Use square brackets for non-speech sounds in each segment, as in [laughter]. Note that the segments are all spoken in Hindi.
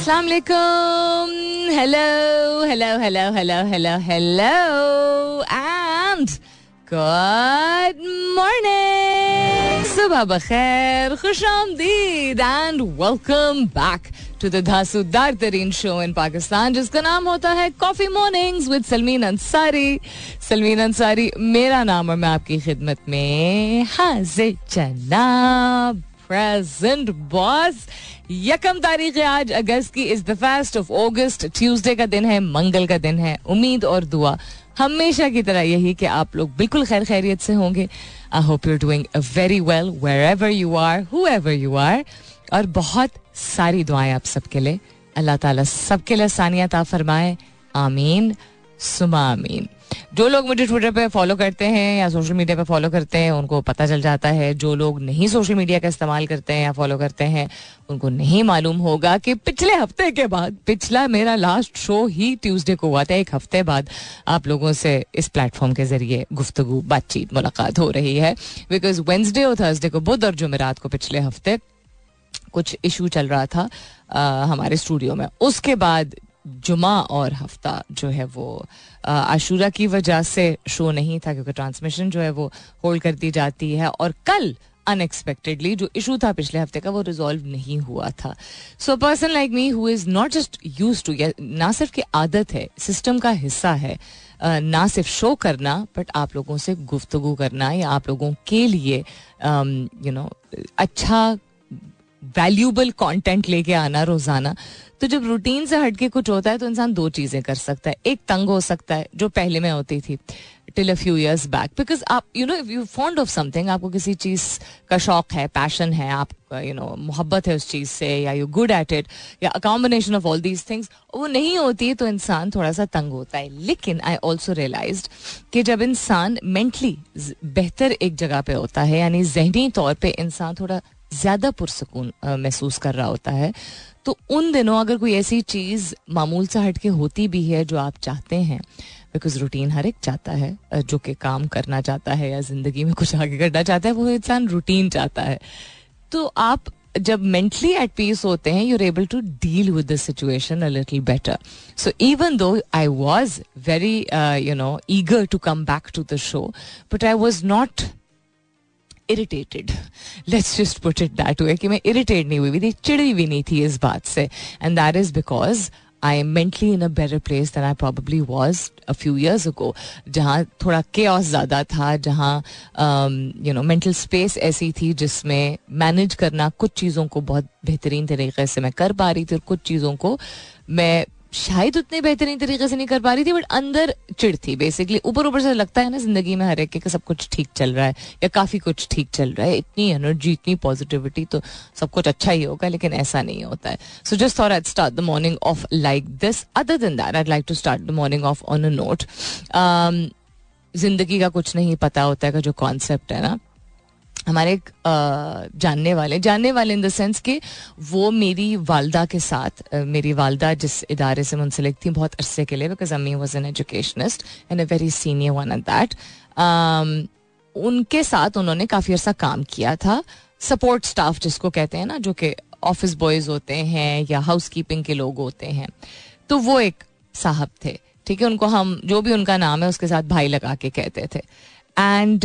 Assalamu alaikum. Hello, hello, hello, hello, hello, hello, and good morning. सुबह बखैर, खुश आमदीद and welcome back to the धांसूदार तरीन शो इन पाकिस्तान जिसका नाम होता है coffee mornings with Salmeen Ansari Salmeen Ansari मेरा नाम और मैं आपकी खिदमत में हाजिर जनाब प्रेजेंट बॉस यकम तारीख है आज, अगस्त की. Is the first of August Tuesday का दिन है, मंगल का दिन है. उम्मीद और दुआ. हमेशा की तरह यही कि आप लोग बिल्कुल खैर खैरियत से होंगे. I hope you doing very well wherever you are whoever you are और बहुत सारी दुआएँ आप सबके लिए. अल्लाह ताला सबके लिए सानियत आ फरमाए आमीन. सुमा जो लोग मुझे ट्विटर पे फॉलो करते हैं या सोशल मीडिया पे फॉलो करते हैं उनको पता चल जाता है। जो लोग नहीं सोशल मीडिया का इस्तेमाल करते हैं या फॉलो करते हैं उनको नहीं मालूम होगा कि पिछले हफ़्ते के बाद पिछला मेरा लास्ट शो ही ट्यूसडे को हुआ था। एक हफ़्ते बाद आप लोगों से इस प्लेटफॉर्म के ज़रिए गुफ्तगु बातचीत मुलाकात हो रही है। बिकॉज़ वेंसडे और थर्सडे को बुध और जुमेरात को पिछले हफ़्ते कुछ इशू चल रहा था आ, हमारे स्टूडियो में। उसके बाद जुमा और हफ़्ता जो है वो आशूरा की वजह से शो नहीं था, क्योंकि ट्रांसमिशन जो है वो होल्ड कर दी जाती है। और कल अनएक्सपेक्टेडली जो इशू था पिछले हफ़्ते का, वो रिजॉल्व नहीं हुआ था। So person like me who is not just use to ना सिर्फ़ की आदत है सिस्टम का हिस्सा है ना सिर्फ़ शो करना बट आप लोगों से गुफ्तगु करना, या आप लोगों के लिए यू नो अच्छा वैल्यूबल कंटेंट लेके आना रोज़ाना। तो जब रूटीन से हटके कुछ होता है तो इंसान दो चीज़ें कर सकता है। एक तंग हो सकता है, जो पहले में होती थी till a few years back because आप you know you fond of something आपको किसी चीज़ का शौक है पैशन है, आप यू नो मोहब्बत है उस चीज़ से, या यू गुड एट इट या combination of all these things वो नहीं होती है तो इंसान थोड़ा सा तंग होता है। लेकिन आई ऑल्सो रियलाइज़ कि जब इंसान मेंटली बेहतर एक जगह पे होता है, यानी जहनी तौर पर इंसान थोड़ा ज़्यादा पुरसकून महसूस कर रहा होता है। तो उन दिनों अगर कोई ऐसी चीज़ मामूल से हटके होती भी है जो आप चाहते हैं बिकॉज़ रूटीन हर एक चाहता है जो कि काम करना चाहता है या ज़िंदगी में कुछ आगे करना चाहता है, वो इंसान रूटीन चाहता है। तो आप जब मेंटली एट पीस होते हैं you're able to deal with the situation a little better so even though I was very you know eager to come back to the show but I was not irritated let's just put it that way कि मैं इरिटेट नहीं हुई थी चिड़ी भी नहीं थी इस बात से. And that is because I am mentally in a better place than I probably was a few years ago जहाँ थोड़ा के ज़्यादा था, जहाँ यू नो मेंटल स्पेस ऐसी थी जिसमें मैनेज करना कुछ चीज़ों को बहुत बेहतरीन तरीके से मैं कर पा रही थी और कुछ चीज़ों को मैं शायद उतने बेहतरीन तरीके से नहीं कर पा रही थी बट अंदर चिड़ थी बेसिकली ऊपर ऊपर से लगता है ना, ज़िंदगी में हर एक के सब कुछ ठीक चल रहा है, या काफ़ी कुछ ठीक चल रहा है। इतनी एनर्जी इतनी पॉजिटिविटी तो सब कुछ अच्छा ही होगा, लेकिन ऐसा नहीं होता है। So just thought I start the morning off like this other दिन that I like to start the morning off on a note ज़िंदगी का कुछ नहीं पता होता है का जो कॉन्सेप्ट है ना हमारे जानने वाले जानने वाले इन द सेंस कि वो मेरी वालदा के साथ मेरी वालदा जिस इदारे से मुंसलिक थी, बहुत अरसे के लिए बिकॉज़ अम्मी was an educationist and a very senior one at that उनके साथ उन्होंने काफ़ी अर्सा काम किया था। सपोर्ट स्टाफ जिसको कहते हैं ना, जो कि ऑफ़िस बॉयज़ होते हैं या हाउस कीपिंग के लोग होते हैं। तो वो एक साहब थे, ठीक है? उनको हम, जो भी उनका नाम है, उसके साथ भाई लगा के कहते थे। एंड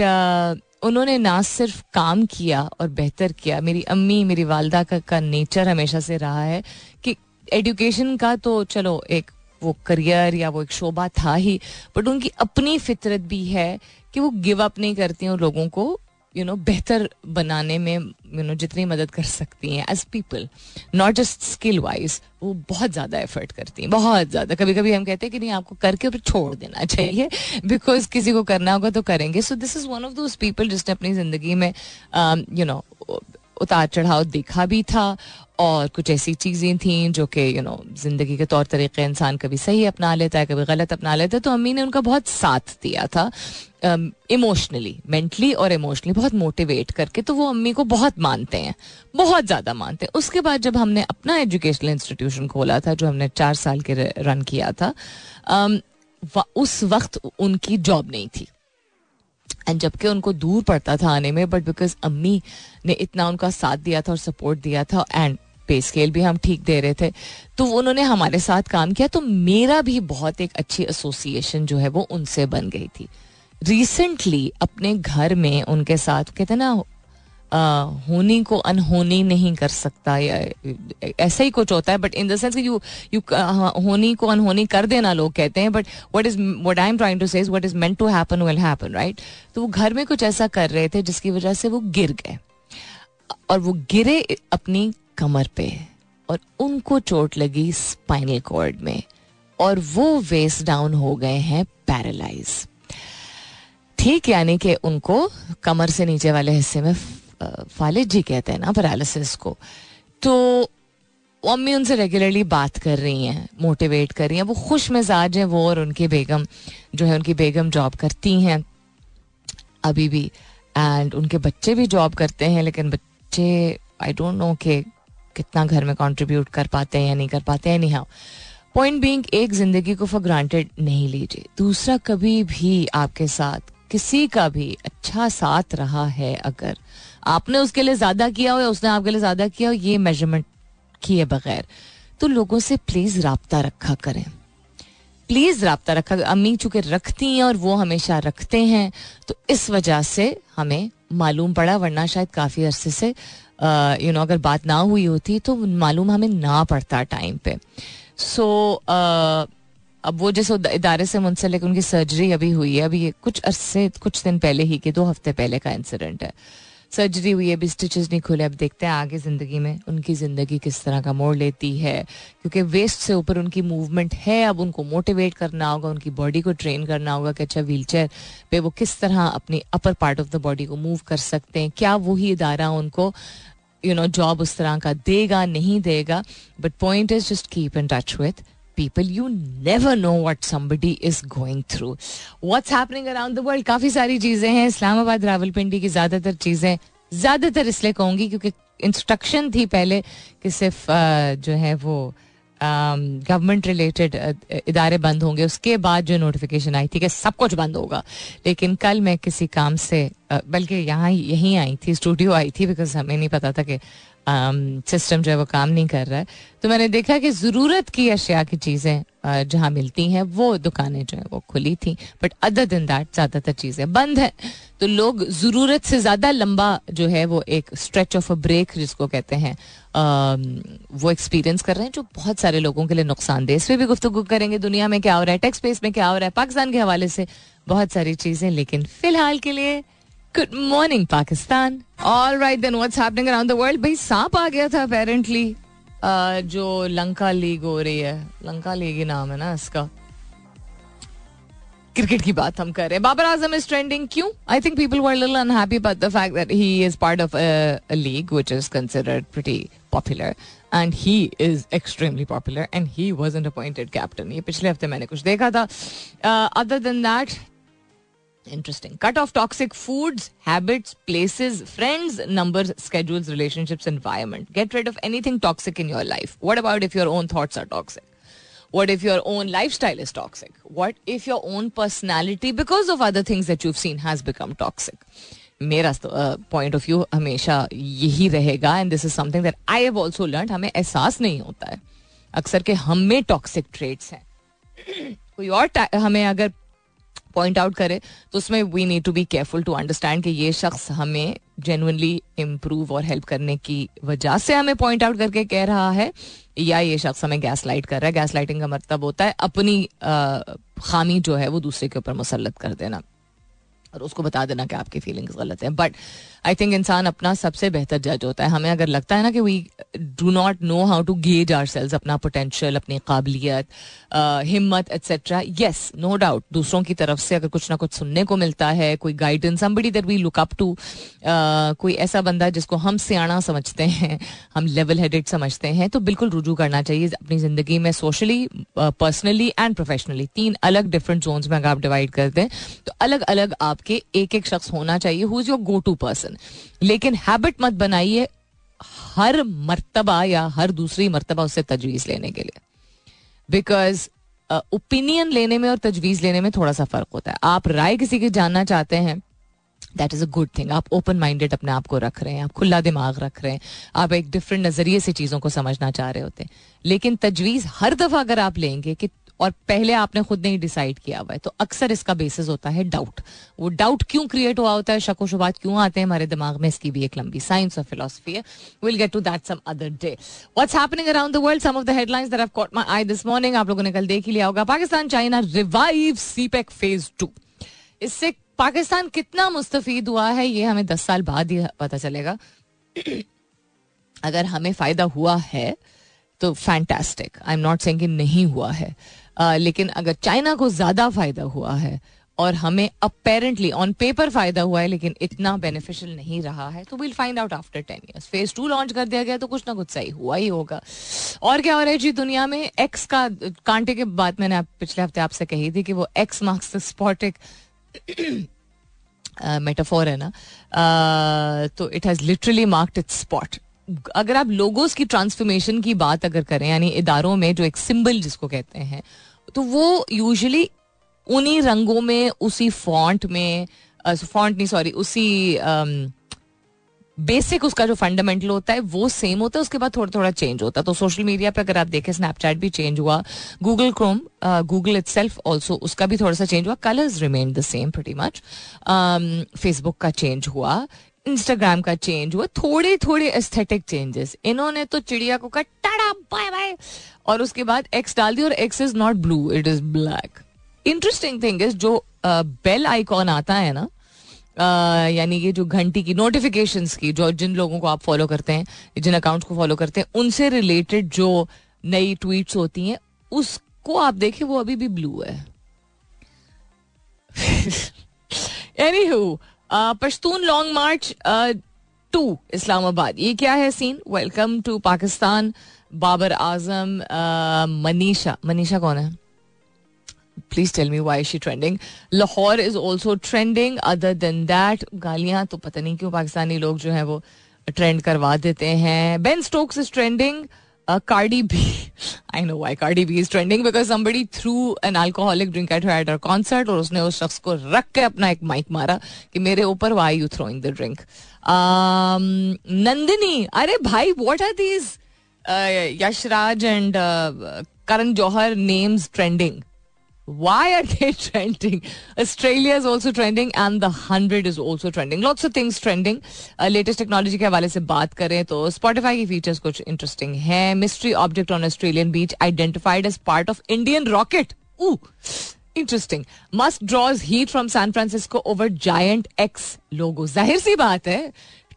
उन्होंने ना सिर्फ़ काम किया और बेहतर किया मेरी अम्मी मेरी वालदा का, का नेचर हमेशा से रहा है कि एजुकेशन का तो चलो एक वो करियर या वो एक शोभा था ही बट उनकी अपनी फितरत भी है कि वो गिव अप नहीं करती हैं लोगों को यू नो बेहतर बनाने में यू नो जितनी मदद कर सकती हैं as people not just skill wise वो बहुत ज़्यादा एफर्ट करती हैं, बहुत ज़्यादा। कभी कभी हम कहते हैं कि नहीं, आपको करके फिर छोड़ देना चाहिए बिकॉज़ किसी को करना होगा तो करेंगे। So this is one of those people जिसने अपनी ज़िंदगी में यू नो उतार चढ़ाव देखा भी था और कुछ ऐसी चीज़ें थी जो कि यू नो ज़िंदगी के तौर तरीके इंसान कभी सही अपना लेता है, कभी गलत अपना लेता है। तो अम्मी ने उनका बहुत साथ दिया था इमोशनली मेंटली और इमोशनली बहुत मोटिवेट करके। तो वो अम्मी को बहुत मानते हैं, बहुत ज़्यादा मानते हैं। उसके बाद जब हमने अपना एजुकेशनल इंस्टीट्यूशन खोला था, जो हमने चार साल के रन किया था उस वक्त उनकी जॉब नहीं थी। एंड जबकि उनको दूर पड़ता था आने में बट बिकॉज़ अम्मी ने इतना उनका साथ दिया था और सपोर्ट दिया था एंड पे स्केल भी हम ठीक दे रहे थे तो उन्होंने हमारे साथ काम किया तो मेरा भी बहुत एक अच्छी एसोसिएशन जो है वो उनसे बन गई थी। रिसेंटली अपने घर में उनके साथ, कहते ना होनी को अनहोनी नहीं कर सकता या, ऐसा ही कुछ होता है but in the sense you you होनी को अनहोनी कर देना लोग कहते हैं but what is what I am trying to say what is meant to happen will happen right तो वो घर में कुछ ऐसा कर रहे थे जिसकी वजह से वो गिर गए। और वो गिरे अपनी कमर पे और उनको चोट लगी स्पाइनल कॉर्ड में और वो वेस्ट डाउन हो गए हैं पैरालाइज ठीक यानी कि उनको कमर से नीचे वाले हिस्से में फालिज जी कहते हैं ना पैरालिसिस को। तो अम्मी उनसे रेगुलरली बात कर रही हैं मोटिवेट कर रही हैं। वो खुश मिजाज हैं, वो और उनकी बेगम, जो है उनकी बेगम जॉब करती हैं अभी भी। एंड उनके बच्चे भी जॉब करते हैं, लेकिन बच्चे आई डोंट नो कि कितना घर में कंट्रीब्यूट कर पाते हैं या नहीं कर पाते हैं नहीं हाँ पॉइंट बीइंग एक ज़िंदगी को फॉर ग्रांटेड नहीं लीजिए। दूसरा कभी भी आपके साथ, किसी का भी अच्छा साथ रहा है अगर आपने उसके लिए ज़्यादा किया हो या उसने आपके लिए ज़्यादा किया हो, ये मेज़रमेंट किए बगैर। तो लोगों से प्लीज़ रबता रखा करें। प्लीज़ रबता रखा, अम्मी चूँकि रखती हैं और वो हमेशा रखते हैं तो इस वजह से हमें मालूम पड़ा, वरना शायद काफ़ी अरसे से यू नो अगर बात ना हुई होती तो मालूम हमें ना पड़ता टाइम पे। सो अब वो जैसे इदारे से मुंसलिक, उनकी सर्जरी अभी हुई है, अभी ये कुछ अरसे, कुछ दिन पहले ही के, दो हफ़्ते पहले का इंसिडेंट है। सर्जरी हुई है अभी स्टिचेस नहीं खुले। अब देखते हैं आगे ज़िंदगी में उनकी ज़िंदगी किस तरह का मोड़ लेती है। क्योंकि वेस्ट से ऊपर उनकी मूवमेंट है, अब उनको मोटिवेट करना होगा, उनकी बॉडी को ट्रेन करना होगा कि अच्छा व्हील चेयर पे वो किस तरह अपनी upper part of the body को मूव कर सकते हैं। क्या वही इदारा उनको यू नो जॉब उस तरह का देगा, नहीं देगा? But point is just keep in touch with people, you never know what somebody is going through. What's happening around the world? काफ़ी सारी चीज़ें हैं। इस्लामाबाद, रावलपिंडी की ज़्यादातर चीज़ें। ज़्यादातर इसलिए कहूँगी क्योंकि इंस्ट्रक्शन थी पहले कि सिर्फ़ जो है वो गवर्नमेंट रिलेटेड इदारे बंद होंगे। उसके बाद जो नोटिफिकेशन आई थी कि सब कुछ बंद होगा। लेकिन कल मैं किसी काम से बल्कि यहाँ यहीं आई थी स्टूडियो आई थी बिकॉज़ हमें नहीं पता था कि सिस्टम जो है वो काम नहीं कर रहा है। तो मैंने देखा कि ज़रूरत की अशिया की चीज़ें जहाँ मिलती हैं, वो दुकानें जो है वो खुली थी। बट अदर दिन दैट ज़्यादातर चीज़ें बंद हैं। तो लोग ज़रूरत से ज़्यादा लंबा जो है वो एक स्ट्रेच ऑफ़ अ ब्रेक जिसको कहते हैं वो एक्सपीरियंस कर रहे हैं, जो बहुत सारे लोगों के लिए नुकसानदेह। इस पर भी गुफ्तु करेंगे, दुनिया में क्या हो रहा है टेक्स स्पेस में क्या हो रहा है, पाकिस्तान के हवाले से बहुत सारी चीज़ें। लेकिन फ़िलहाल के लिए good morning Pakistan all right then what's happening around the world भाई, सांप आ गया था अपेरेंटली जो लंका लीग हो रही है। लंका लीग ही नाम है ना इसका। क्रिकेट की बात हम कर रहे हैं। बाबर आज़म इज़ ट्रेंडिंग क्यों? I think people were little unhappy about the fact that he is part of a league which is considered pretty popular and he is extremely popular and he wasn't appointed captain ये पिछले हफ़्ते मैंने कुछ देखा था। Other than that Interesting. Cut off toxic foods, habits, places, friends, numbers, schedules, relationships, environment. Get rid of anything toxic in your life. What about if your own thoughts are toxic? What if your own lifestyle is toxic? What if your own personality, because of other things that you've seen, has become toxic? मेरा पॉइंट ऑफ व्यू हमेशा यही रहेगा and this is something that I have also learn हमें एहसास नहीं होता है अक्सर के हम में टॉक्सिक ट्रेड्स हैं कोई और हमें अगर पॉइंट आउट करे तो उसमें we need to be careful to understand कि ये शख्स हमें जेनुअनली इम्प्रूव और हेल्प करने की वजह से हमें पॉइंट आउट करके कह रहा है, या ये शख्स हमें गैस लाइट कर रहा है। गैस लाइटिंग का मतलब होता है अपनी खामी जो है वो दूसरे के ऊपर मुसलत कर देना। और उसको बता देना कि आपकी फीलिंग्स गलत है। बट आई थिंक इंसान अपना सबसे बेहतर जज होता है। हमें अगर लगता है ना कि we do not know how to gauge ourselves अपना पोटेंशियल अपनी काबिलियत हिम्मत एट्सेट्रा येस नो डाउट दूसरों की तरफ़ से अगर कुछ ना कुछ सुनने को मिलता है, कोई guidance somebody that we look up to कोई ऐसा बंदा जिसको हम सियाणा समझते हैं, हम लेवल हेडेड समझते हैं तो बिल्कुल रुजू करना चाहिए अपनी ज़िंदगी में सोशली पर्सनली एंड प्रोफेशनली तीन अलग डिफरेंट जोन्स में अगर आप डिवाइड कर दें तो अलग अलग आपके एक एक शख्स होना चाहिए who is your go to person लेकिन हैबिट मत बनाइए हर मर्तबा या हर दूसरी मर्तबा उससे तजवीज लेने के लिए। बिकॉज़ ओपिनियन uh, लेने में और तजवीज लेने में थोड़ा सा फ़र्क होता है। आप राय किसी की जानना चाहते हैं that is a good thing आप ओपन माइंडेड अपने आप को रख रहे हैं आप खुला दिमाग रख रहे हैं आप एक डिफरेंट नज़रिए से चीज़ों को समझना चाह रहे होते हैं। लेकिन तजवीज़ हर दफ़ा अगर आप लेंगे कि और पहले आपने खुद नहीं डिसाइड किया हुआ है। तो अक्सर इसका बेसिस होता है डाउट वो डाउट क्यों क्रिएट हुआ होता है? शको शुबात क्यों आते हैं? हमारे दिमाग में इसकी भी एक लंबी साइंस और फिलोसफी है। Will get to that some other day what's happening around the world some of the headlines that have caught my eye this morning आप लोगों ने कल देख ही लिया होगा। Pakistan, China revive CPEC phase two इससे पाकिस्तान कितना मुस्तफ़ हुआ है, ये हमें दस साल बाद ही पता चलेगा। अगर हमें फ़ायदा हुआ है तो fantastic I am not saying कि नहीं हुआ है। Uh, लेकिन अगर चाइना को ज़्यादा फ़ायदा हुआ है और हमें अपेरेंटली ऑन पेपर फ़ायदा हुआ है लेकिन इतना बेनिफिशियल नहीं रहा है तो will find out after ten years phase two launch कर दिया गया तो कुछ ना कुछ सही हुआ ही होगा। और क्या हो रहा है जी दुनिया में? एक्स का कांटे के बाद मैंने आप पिछले हफ़्ते आपसे कही थी कि वो एक्स मार्क्स स्पॉटिक मेटाफोर है ना? तो it has literally marked its spot अगर आप लोगोस की ट्रांसफॉर्मेशन की बात अगर करें यानी इदारों में जो एक सिंबल जिसको कहते हैं तो वो यूजली उन्हीं रंगों में, उसी फॉन्ट में फॉन्ट नहीं सॉरी उसी बेसिक उसका जो फंडामेंटल होता है, वो सेम होता है, उसके बाद थोड़ा थोड़ा चेंज होता है। तो सोशल मीडिया पे अगर आप देखें स्नैपचैट भी चेंज हुआ Google Chrome Google itself also उसका भी थोड़ा सा चेंज हुआ colours remain the same pretty much Facebook का चेंज हुआ इंस्टाग्राम का चेंज हुआ थोड़े थोड़े एस्थेटिक चेंजेस इन्होंने तो चिड़िया को कहा बाय बाय और उसके बाद एक्स डाल दी और X is not blue it is black interesting thing is जो बेल आइकॉन आता है ना यानी ये जो घंटी की नोटिफिकेशंस की, जो जिन लोगों को आप फॉलो करते हैं, जिन अकाउंट्स को फॉलो करते हैं, उनसे रिलेटेड जो नई ट्वीट्स होती हैं, उसको आप देखें, वो अभी भी ब्लू है। [laughs] Any Pashtun long march to Islamabad. ये क्या है scene? Welcome to Pakistan, Babar Azam Manisha. Manisha कौन है? Please tell me why she trending Lahore is also trending other than that गालियाँ तो पता नहीं क्यों पाकिस्तानी लोग जो है वो ट्रेंड करवा देते हैं। Ben Stokes is trending Cardi भी आई नो वाई कार्डी भी is trending because somebody threw an alcoholic drink at at uh concert और उसने उस शख्स को रख के अपना एक माइक मारा कि मेरे ऊपर why you throwing the drink Nandini, अरे भाई what are these Yashraj and Karan Johar names trending Why are they [laughs] trending? Australia is also trending and the 100 is also trending. Lots of things trending. Uh, latest के हवाले से बात करें तो Spotify की फीचर्स कुछ इंटरेस्टिंग है mystery object on Australian beach identified as part of Indian rocket interesting must draws heat from San Francisco over giant X logo ज़ाहिर सी बात है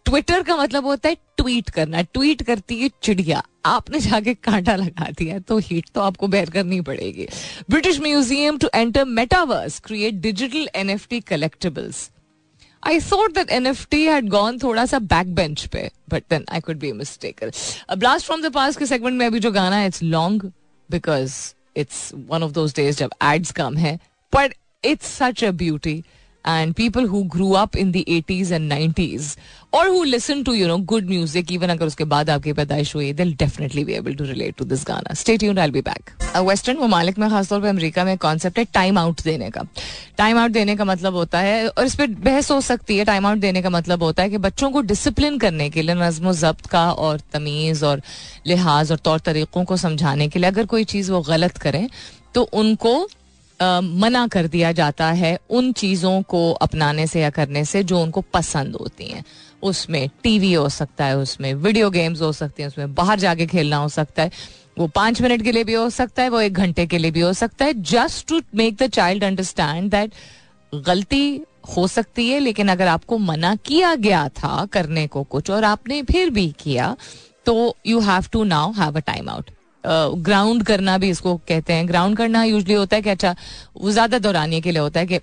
ट्विटर का मतलब होता है ट्वीट करना। ट्वीट करती है चिड़िया। आपने जाके कांटा लगा दिया तो हीट तो आपको बेर करनी पड़ेगी। British museum to enter metaverse create digital N F T collectibles I thought that N F T had gone थोड़ा सा बैक बेंच पे but then I could be mistake blast from the past के सेगमेंट में अभी जो गाना है it's long because it's one of those days जब एड्स कम है but it's such a beauty and people who grew up in the 80s and 90s or who listen to, you know, good music, even अगर उसके बाद आपकी पैदाइश हुई, they'll definitely be able to relate to this गाना. Stay tuned, I'll be back. Western ममालिक में खासतौर पर अमेरिका में कॉन्सेप्ट है टाइम आउट देने का. टाइम आउट देने का मतलब होता है और इस पर बहस हो सकती है टाइम आउट देने का मतलब होता है कि बच्चों को डिसिप्लिन करने के लिए, नज्म जब्त का और तमीज़ और लिहाज और तौर तरीक़ों को समझाने के लिए अगर कोई चीज़ वो गलत करें तो उनको मना कर दिया जाता है उन चीज़ों को अपनाने से या करने से जो उनको पसंद होती हैं। उसमें टीवी हो सकता है, उसमें वीडियो गेम्स हो सकती हैं, उसमें बाहर जाके खेलना हो सकता है। वो पाँच मिनट के लिए भी हो सकता है, वो एक घंटे के लिए भी हो सकता है just to make the child understand that गलती हो सकती है, लेकिन अगर आपको मना किया गया था करने को कुछ और आपने फिर भी किया तो you have to now have a time out ground करना भी इसको कहते हैं। ग्राउंड करना यूजली होता है कि अच्छा वो ज़्यादा दौरानिए के लिए होता है कि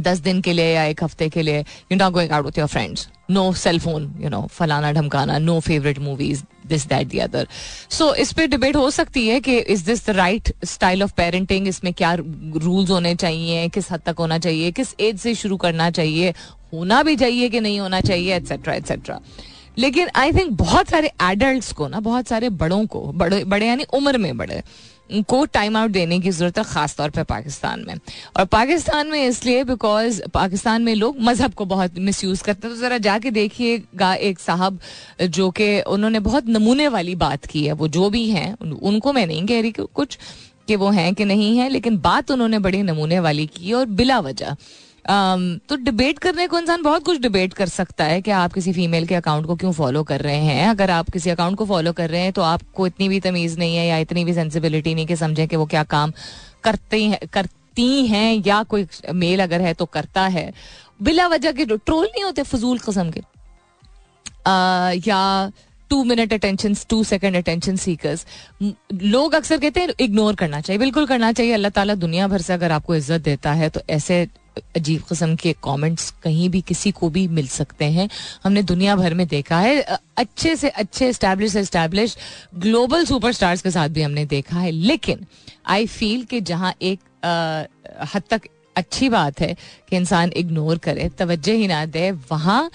दस दिन के लिए या एक हफ़्ते के लिए you not going out with your friends no cell phone you know फलाना ढमकाना no favourite movies this that the other so इस पर डिबेट हो सकती है कि is this the right style of parenting इसमें क्या रूल्स होने चाहिए? किस हद तक होना चाहिए? किस एज से शुरू करना चाहिए? होना भी चाहिए कि नहीं होना चाहिए एट्सेट्रा एट्सेट्रा लेकिन आई थिंक बहुत सारे एडल्ट को ना, बहुत सारे बड़ों को, बड़े बड़े यानी उम्र में बड़े, को टाइम आउट देने की ज़रूरत है खास तौर पे पाकिस्तान में। और पाकिस्तान में इसलिए बिकॉज़ पाकिस्तान में लोग मज़हब को बहुत मिस यूज़ करते हैं। तो जरा जाके देखिएगा एक साहब जो कि उन्होंने बहुत नमूने वाली बात की है, वो जो भी हैं, उनको मैं नहीं कह रही कुछ, कि वो हैं कि नहीं है, लेकिन बात उन्होंने बड़ी नमूने वाली की और बिला वजह। तो डिबेट करने को इंसान बहुत कुछ डिबेट कर सकता है कि आप किसी फीमेल के अकाउंट को क्यों फॉलो कर रहे हैं। अगर आप किसी अकाउंट को फॉलो कर रहे हैं तो आपको इतनी भी तमीज़ नहीं है या इतनी भी सेंसिबिलिटी नहीं कि समझें कि वो क्या काम करते हैं, करती हैं या कोई मेल अगर है तो करता है। बिला वजह के ट्रोल नहीं होते, फजूल कस्म के। या two minute attention two second attention seekers लोग अक्सर कहते हैं इग्नोर करना चाहिए, बिल्कुल करना चाहिए। अल्लाह ताला दुनिया भर से अगर आपको इज़्ज़त देता है तो ऐसे अजीब किस्म के कमेंट्स कहीं भी किसी को भी मिल सकते हैं। हमने दुनिया भर में देखा है। अच्छे से अच्छे स्टैब्लिश एस्टैब्लिश ग्लोबल सुपरस्टार्स के साथ भी हमने देखा है। लेकिन आई फील कि जहाँ एक आ, हद तक अच्छी बात है कि इंसान इग्नोर करे तवज्जो ही ना दे वहाँ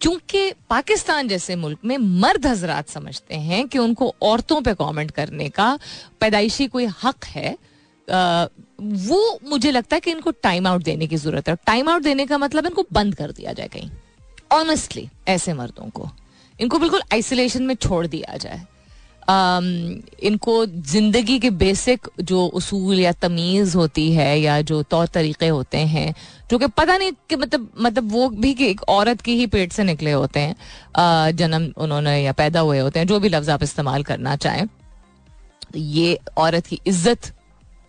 चूँकि पाकिस्तान जैसे मुल्क में मर्द हजरात समझते हैं कि उनको औरतों पे कमेंट करने का पैदाइशी कोई हक है वो मुझे लगता है कि इनको टाइम आउट देने की ज़रूरत है। टाइम आउट देने का मतलब इनको बंद कर दिया जाए कहीं। ऑनेस्टली ऐसे मर्दों को। इनको बिल्कुल आइसोलेशन में छोड़ दिया जाए। um, इनको ज़िंदगी के बेसिक जो उसूल या तमीज़ होती है या जो तौर तरीके होते हैं जो कि पता नहीं कि मतलब मतलब वो भी कि एक औरत की ही पेट से निकले होते हैं जन्म उन्होंने या पैदा हुए होते हैं जो भी लफ्ज़ आप इस्तेमाल करना चाहें ये औरत की इज़्ज़त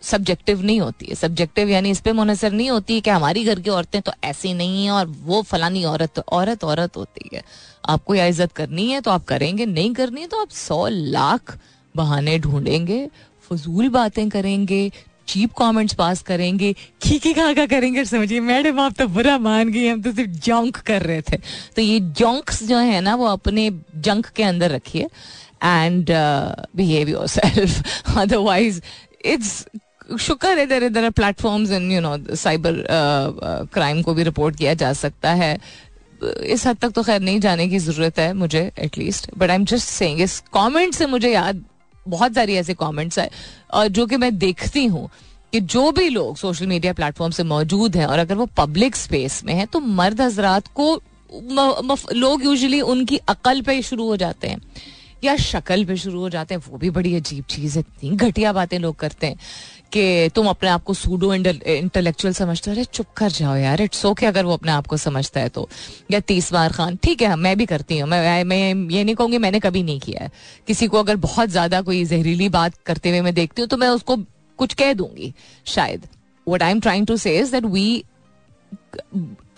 सब्जेक्टिव नहीं होती है। सब्जेक्टिव यानी इस पर मुनसर नहीं होती कि हमारी घर की औरतें तो ऐसी नहीं है और वो फलानी औरत तो औरत औरत होती है। आपको या इज़्ज़त करनी है तो आप करेंगे, नहीं करनी है तो आप सौ लाख बहाने ढूंढेंगे, फजूल बातें करेंगे, चीप कमेंट्स पास करेंगे, खीखी खा खा करेंगे समझिए, मैडम आप तो बुरा मान गई, हम तो सिर्फ़ जंक कर रहे थे। तो ये जंक्स जो है ना, वो अपने जंक के अंदर रखिए। And behave yourself otherwise it's शुक्र है there there platforms in you know cyber crime को भी रिपोर्ट किया जा सकता है। इस हद तक तो खैर नहीं जाने की ज़रूरत है मुझे at least but I am just saying इस कमेंट से मुझे याद बहुत सारी ऐसे कमेंट्स है। और जो कि मैं देखती हूँ कि जो भी लोग सोशल मीडिया प्लेटफॉर्म से मौजूद हैं और अगर वो पब्लिक स्पेस में है तो मर्द हजरात को म, म, लोग यूजली उनकी अकल पे शुरू हो जाते हैं या शक्ल पे शुरू हो जाते हैं। वो भी बड़ी अजीब चीज़ है। इतनी घटिया बातें लोग करते हैं। कि तुम अपने आप को सूडो इंटेलेक्चुअल समझते हो? अरे, चुप कर जाओ यार। इट्स ओके अगर वो अपने आप को समझता है तो। या तीस बार खान। ठीक है, मैं भी करती हूँ। मैं मैं ये नहीं कहूँगी मैंने कभी नहीं किया है। किसी को अगर बहुत ज़्यादा कोई जहरीली बात करते हुए मैं देखती हूँ तो मैं उसको कुछ कह दूँगी, शायद। What I am trying to say we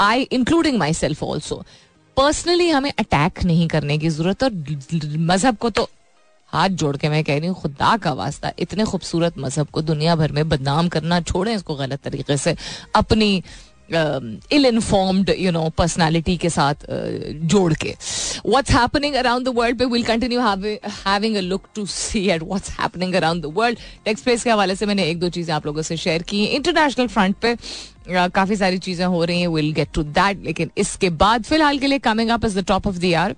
I including myself also personally हमें अटैक नहीं करने की ज़रूरत और मज़हब को तो हाथ जोड़ के मैं कह रही हूँ, खुदा का वास्ता इतने खूबसूरत मज़हब को दुनिया भर में बदनाम करना छोड़े इसको गलत तरीके से। अपनी ill informed you know personality के साथ जोड़ के। What's happening around the world पे will continue having a look to see at what's happening around the world tech's space के हवाले से मैंने एक दो चीज़ें आप लोगों से शेयर की। इंटरनेशनल फ्रंट पे काफ़ी सारी चीज़ें हो रही हैं विल गेट टू दैट लेकिन इसके बाद फ़िलहाल के लिए coming up is the top of the year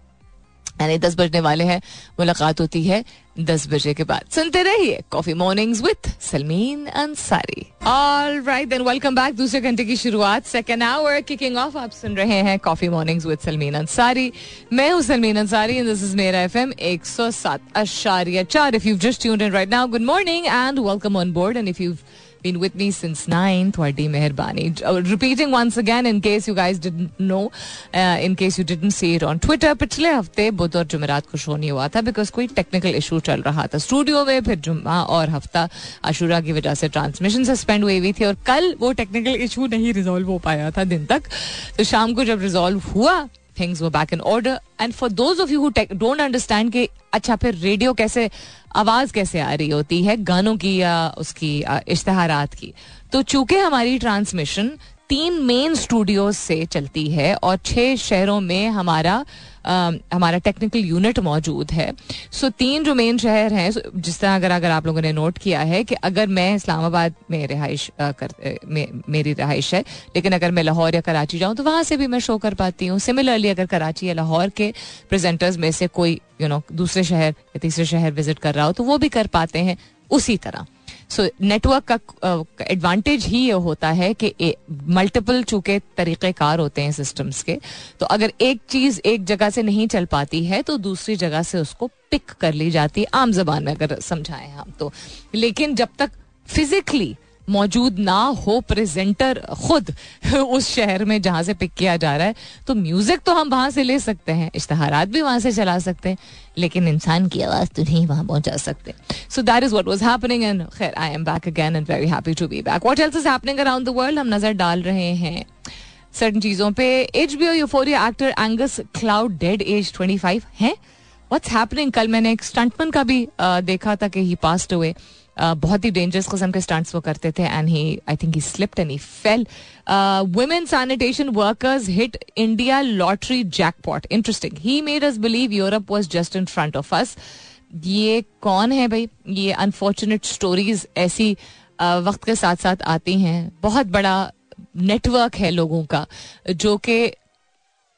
यानी दस बजने वाले हैं। मुलाकात होती है दस बजे के बाद। सुनते रहिए coffee mornings with Salmeen Ansari all right then welcome back दूसरे घंटे की शुरुआत सेकेंड आवर किकिंग ऑफ़ आप सुन रहे हैं coffee mornings with Salmeen Ansari मैं हूँ Salmeen Ansari this is Mera FM 107 अशारिया चार। If you just in right now good morning and welcome on board and if you been with me since 9 थोड़ी मेहरबानी repeating once again in case you guys didn't know uh, in case you didn't see it on पिछले हफ़्ते बुध और जुमेरात को शो नहीं हुआ था बिकॉज़ कोई टेक्निकल इशू चल रहा था स्टूडियो में फिर जुम्मा और हफ़्ता आशुरा की वजह से ट्रांसमिशन सस्पेंड हुई हुई थी और कल वो टेक्निकल इशू नहीं रिजोल्व हो पाया था दिन तक तो शाम को जब रिजोल्व हुआ थिंग्स वो back in order and for those of you who don't understand कि अच्छा फिर रेडियो कैसे आवाज़ कैसे आ रही होती है, गानों की या उसकी इश्तहारात की? तो चूँकि हमारी ट्रांसमिशन तीन मेन स्टूडियोज से चलती है और छह शहरों में हमारा हमारा टेक्निकल यूनिट मौजूद है। सो तीन जो मेन शहर हैं जिस तरह अगर अगर आप लोगों ने नोट किया है कि अगर मैं इस्लामाबाद में रिहाइश कर मेरी रहाइश है, लेकिन अगर मैं लाहौर या कराची जाऊँ तो वहाँ से भी मैं शो कर पाती हूँ। सिमिलरली अगर कराची या लाहौर के प्रेजेंटर्स में से कोई यू नो दूसरे शहर या तीसरे शहर विज़िट कर रहा हो तो वो भी कर पाते हैं उसी तरह। सो नेटवर्क का एडवांटेज ही ये होता है कि मल्टीपल चूँकि तरीक़ेकार होते हैं सिस्टम्स के। तो अगर एक चीज़ एक जगह से नहीं चल पाती है तो दूसरी जगह से उसको पिक कर ली जाती है। आम जबान में अगर समझाएँ हम तो। लेकिन जब तक फिजिकली मौजूद ना हो प्रेजेंटर खुद [laughs] उस शहर में जहाँ से पिक किया जा रहा है। तो म्यूज़िक तो हम वहाँ से ले सकते हैं, इश्तहारात भी वहाँ से चला सकते हैं, लेकिन इंसान की आवाज़ तो नहीं वहाँ पहुँचा सकते। So that is what was happening and खैर I am back again and very happy to be back what else is happening around the world हम नज़र डाल रहे हैं सर्टन चीज़ों पे। H B O euphoria actor Angus Cloud dead age twenty five है। व्हाट्स हैपनिंग कल मैंने एक स्टंटमैन का भी देखा था कि ही पास्ट हुए बहुत ही डेंजरस किस्म के स्टंट्स वो करते थे and he I think he slipped and he fell women sanitation workers hit India lottery jackpot interesting he made us believe Europe was just in front of us ये कौन है भाई? ये अनफॉर्चुनेट स्टोरीज ऐसी वक्त के साथ साथ आती हैं। बहुत बड़ा नेटवर्क है लोगों का, जो कि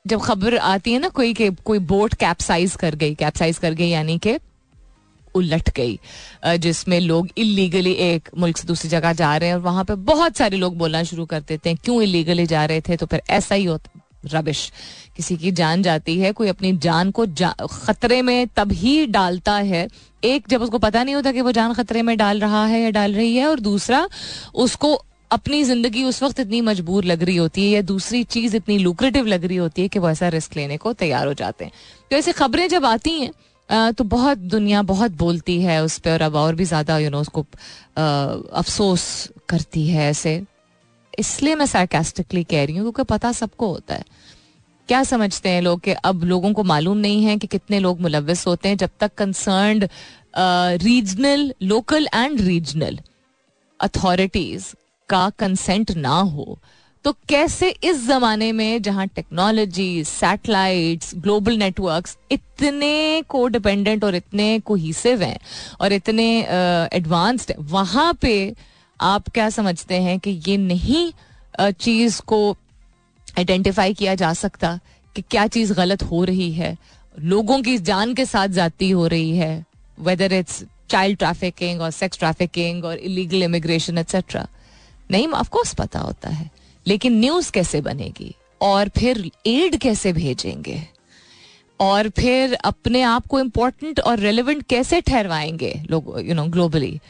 जब खबर आती है ना कोई के, कोई बोट कैप्साइज कर गई कैप्साइज कर गई, यानी कि उलट गई। जिसमें लोग इलीगली एक मुल्क से दूसरी जगह जा रहे हैं और वहाँ पे बहुत सारे लोग बोलना शुरू कर देते हैं क्यों इलीगली जा रहे थे? तो फिर ऐसा ही होता रबिश किसी की जान जाती है कोई अपनी जान को जा, खतरे में तब ही डालता है। एक जब उसको पता नहीं होता कि वो जान खतरे में डाल रहा है या डाल रही है और दूसरा उसको अपनी ज़िंदगी उस वक्त इतनी मजबूर लग रही होती है या दूसरी चीज़ इतनी लुक्रेटिव लग रही होती है कि वो ऐसा रिस्क लेने को तैयार हो जाते हैं। तो ऐसी खबरें जब आती हैं तो बहुत दुनिया बहुत बोलती है उस पर और अब और भी ज़्यादा यू नो उसको अफसोस करती है ऐसे। इसलिए मैं सार्केस्टिकली कह रही हूँ, क्योंकि पता सबको होता है। क्या समझते हैं लोग कि अब लोगों को मालूम नहीं है कि कितने लोग मुलविस होते हैं, जब तक concern regional local and regional authorities का कंसेंट ना हो। तो कैसे इस जमाने में जहाँ टेक्नोलॉजी सैटेलाइट्स ग्लोबल नेटवर्क्स इतने को डिपेंडेंट और इतने कोहिसिव हैं और इतने एडवांस्ड हैं वहाँ पे आप क्या समझते हैं कि ये नहीं uh, चीज़ को आइडेंटिफाई किया जा सकता कि क्या चीज़ गलत हो रही है लोगों की जान के साथ जाती हो रही है वेदर इट्स चाइल्ड ट्रैफिकिंग और सेक्स ट्रैफिकिंग और इलीगल इमिग्रेशन एक्सेट्रा नहीं ऑफकोर्स पता होता है। लेकिन न्यूज़ कैसे बनेगी? और फिर एड कैसे भेजेंगे? और फिर अपने आप को इम्पोर्टेंट और रेलिवेंट कैसे ठहरवाएँगे लोग you know globally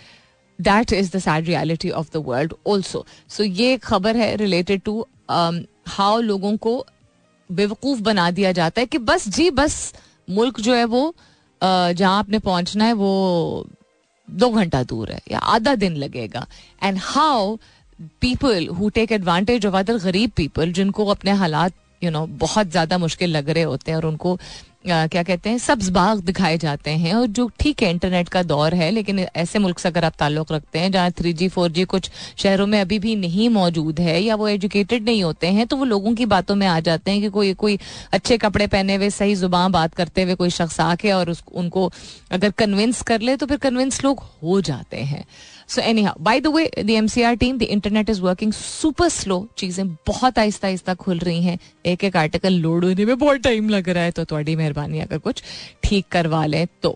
that is the sad reality of the world also so ये खबर है रिलेटेड टू हाउ लोगों को बेवकूफ़ बना दिया जाता है कि बस, जी बस, मुल्क जो है वो जहाँ आपने पहुँचना है वो दो घंटा दूर है या आधा दिन लगेगा। And how people who take advantage of other गरीब पीपल जिनको अपने हालात यू नो बहुत ज़्यादा मुश्किल लग रहे होते हैं और उनको क्या कहते हैं सब्ज बाग दिखाए जाते हैं और जो ठीक है इंटरनेट का दौर है लेकिन ऐसे मुल्क से अगर आप ताल्लुक रखते हैं जहाँ थ्री जी फोर जी कुछ शहरों में अभी भी नहीं मौजूद है या वो एजुकेटेड नहीं होते हैं तो वो लोगों की बातों में आ जाते हैं कि कोई कोई अच्छे कपड़े पहने हुए सही ज़ुबान बात करते हुए कोई शख्स आके और उस, उनको अगर कन्विंस कर ले तो फिर कन्विंस लोग हो जाते हैं। So anyhow by the way the M C R team the internet is working super slow चीज़ें बहुत आहिस्ता आहिस्ता खुल रही हैं। एक एक आर्टिकल लोड होने में बहुत टाइम लग रहा है तो थोड़ी मेहरबानी अगर कुछ ठीक करवा लें तो।